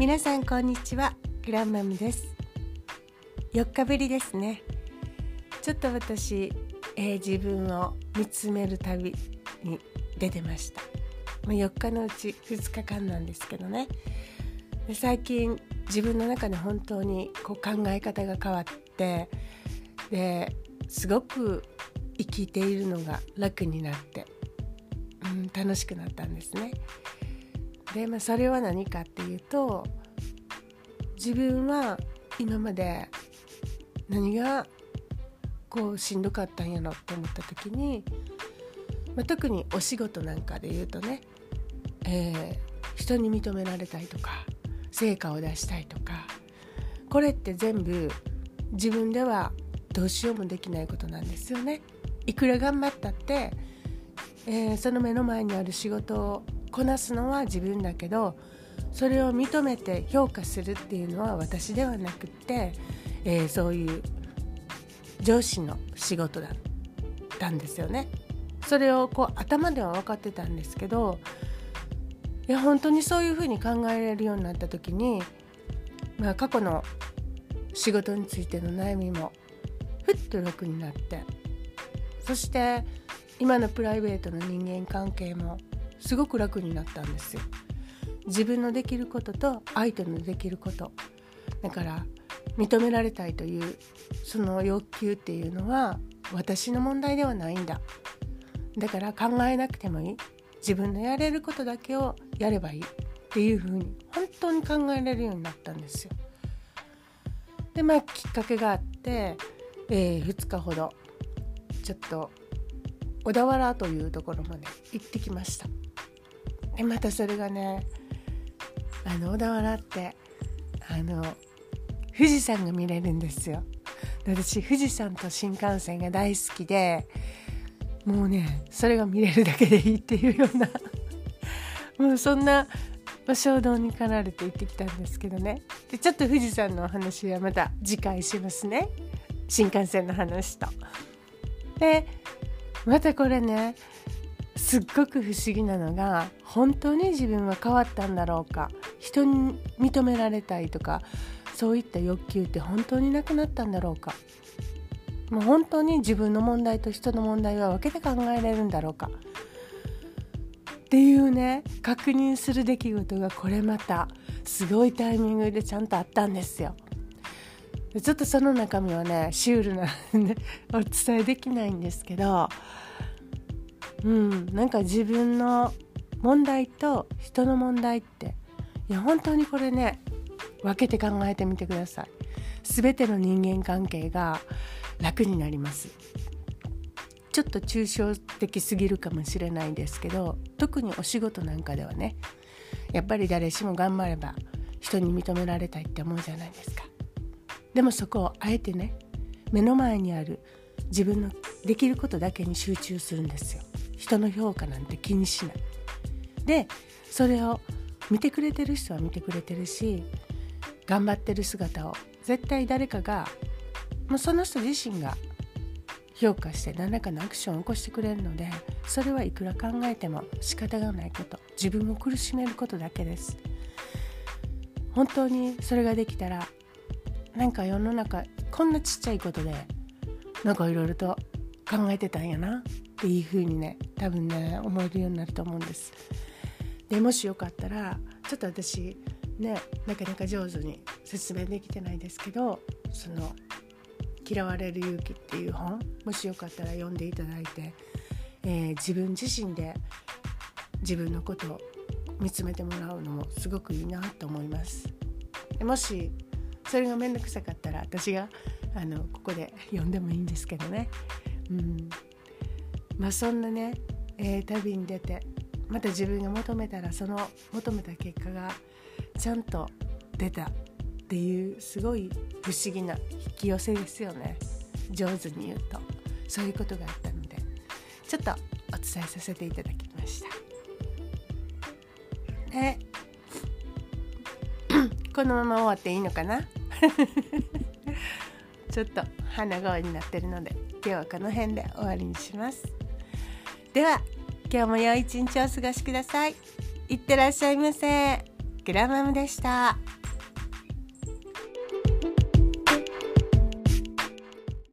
皆さんこんにちは。グランマムです。4日ぶりですね。ちょっと私、えー、自分を見つめる旅に出てました。4日のうち2日間なんですけどね。最近自分の中で本当にこう考え方が変わってですごく生きているのが楽になって、うん、楽しくなったんですね。で、まあ、それは何かっていうと自分は今まで何がこうしんどかったんやろって思った時に、まあ、特にお仕事なんかで言うとね、えー、人に認められたいとか成果を出したいとかこれって全部自分ではどうしようもできないことなんですよね。いくら頑張ったって、えー、その目の前にある仕事をこなすのは自分だけどそれを認めて評価するっていうのは私ではなくって、えー、そういう上司の仕事だったんですよね。それをこう頭では分かってたんですけどいや本当にそういうふうに考えられるようになった時に、まあ、過去の仕事についての悩みもふっと楽になってそして今のプライベートの人間関係もすごく楽になったんですよ。自分のできることと相手のできることだから認められたいというその欲求っていうのは私の問題ではないんだだから考えなくてもいい自分のやれることだけをやればいいっていうふうに本当に考えられるようになったんですよ。でまあきっかけがあって、えー、2日ほどちょっと小田原というところまで行ってきました。でまたそれがねあの小田原ってあの富士山が見れるんですよ。私富士山と新幹線が大好きでもうねそれが見れるだけでいいっていうような もうそんな衝動に駆られて行ってきたんですけどねでちょっと富士山のお話はまた次回しますね新幹線の話と。でまたこれねすっごく不思議なのが本当に自分は変わったんだろうか？人に認められたいとかそういった欲求って本当になくなったんだろうか？もう本当に自分の問題と人の問題は分けて考えられるんだろうか？っていうね確認する出来事がこれまたすごいタイミングでちゃんとあったんですよ。ちょっとその中身はねシュールなん でお伝えできないんですけどうん。なんか自分の問題と人の問題っていや本当にこれね分けて考えてみてください。全ての人間関係が楽になります。ちょっと抽象的すぎるかもしれないですけど特にお仕事なんかではねやっぱり誰しも頑張れば人に認められたいって思うじゃないですか。でもそこをあえてね目の前にある自分のできることだけに集中するんですよ。人の評価なんて気にしない。でそれを見てくれてる人は見てくれてるし頑張ってる姿を絶対誰かがもうその人自身が評価して何らかのアクションを起こしてくれるのでそれはいくら考えても仕方がないこと自分を苦しめることだけです。本当にそれができたらなんか世の中こんなちっちゃいことでなんかいろいろと考えてたんやな。っていうふうにね多分ね思えるようになると思うんです。でもしよかったらちょっと私ねなかなか上手に説明できてないですけどその「嫌われる勇気」っていう本もしよかったら読んでいただいて、えー、自分自身で自分のことを見つめてもらうのもすごくいいなと思います。でもしそれが面倒くさかったら私があのここで読んでもいいんですけどね。うんまあ、そんなね、えー、旅に出てまた自分が求めたらその求めた結果がちゃんと出たっていうすごい不思議な引き寄せですよね。上手に言うと。そういうことがあったのでちょっとお伝えさせていただきました。で このまま終わっていいのかな？ちょっと鼻声になってるので今日はこの辺で終わりにします。では今日も良い一日をお過ごしくださいいってらっしゃいませグラマムでした。